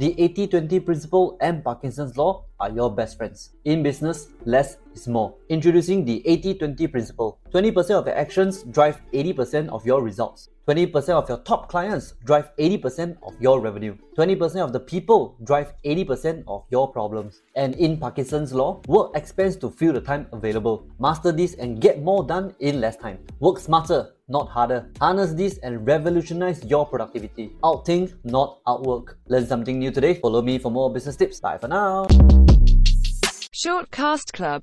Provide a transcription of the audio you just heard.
The 80 20 principle and Parkinson's law are your best friends. In business, less is more. Introducing the 80 20 principle 20% of your actions drive 80% of your results. 20% of your top clients drive 80% of your revenue. 20% of the people drive 80% of your problems. And in Parkinson's law, work expands to fill the time available. Master this and get more done in less time. Work smarter, not harder. Harness this and revolutionize your productivity. Outthink, not outwork. Learn something new today. Follow me for more business tips. Bye for now. Shortcast Club